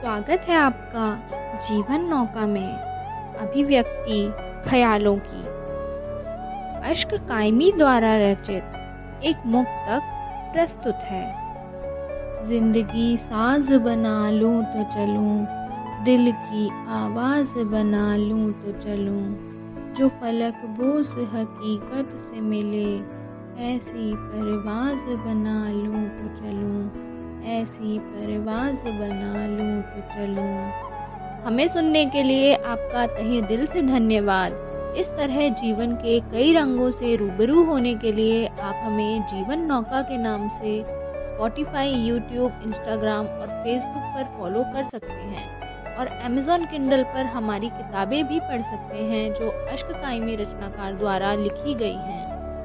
स्वागत है आपका जीवन नौका में अभिव्यक्ति ख्यालों की। अश्क कायमी द्वारा रचित एक मुक्तक प्रस्तुत है। ज़िंदगी साज बना लूँ तो चलूँ, दिल की आवाज़ बना लूँ तो चलूँ, जो फलक बोस हकीकत से मिले, ऐसी परवाज बना लूँ तो चलूँ। ऐसी परवाज बना लूँ तो चलूँ हमें सुनने के लिए आपका तहे दिल से धन्यवाद। इस तरह जीवन के कई रंगों से रूबरू होने के लिए आप हमें जीवन नौका के नाम से स्पॉटिफाई यूट्यूब इंस्टाग्राम और फेसबुक पर फॉलो कर सकते हैं। और अमेजोन किंडल पर हमारी किताबें भी पढ़ सकते हैं, जो अश्क कायमी रचनाकार द्वारा लिखी गई हैं।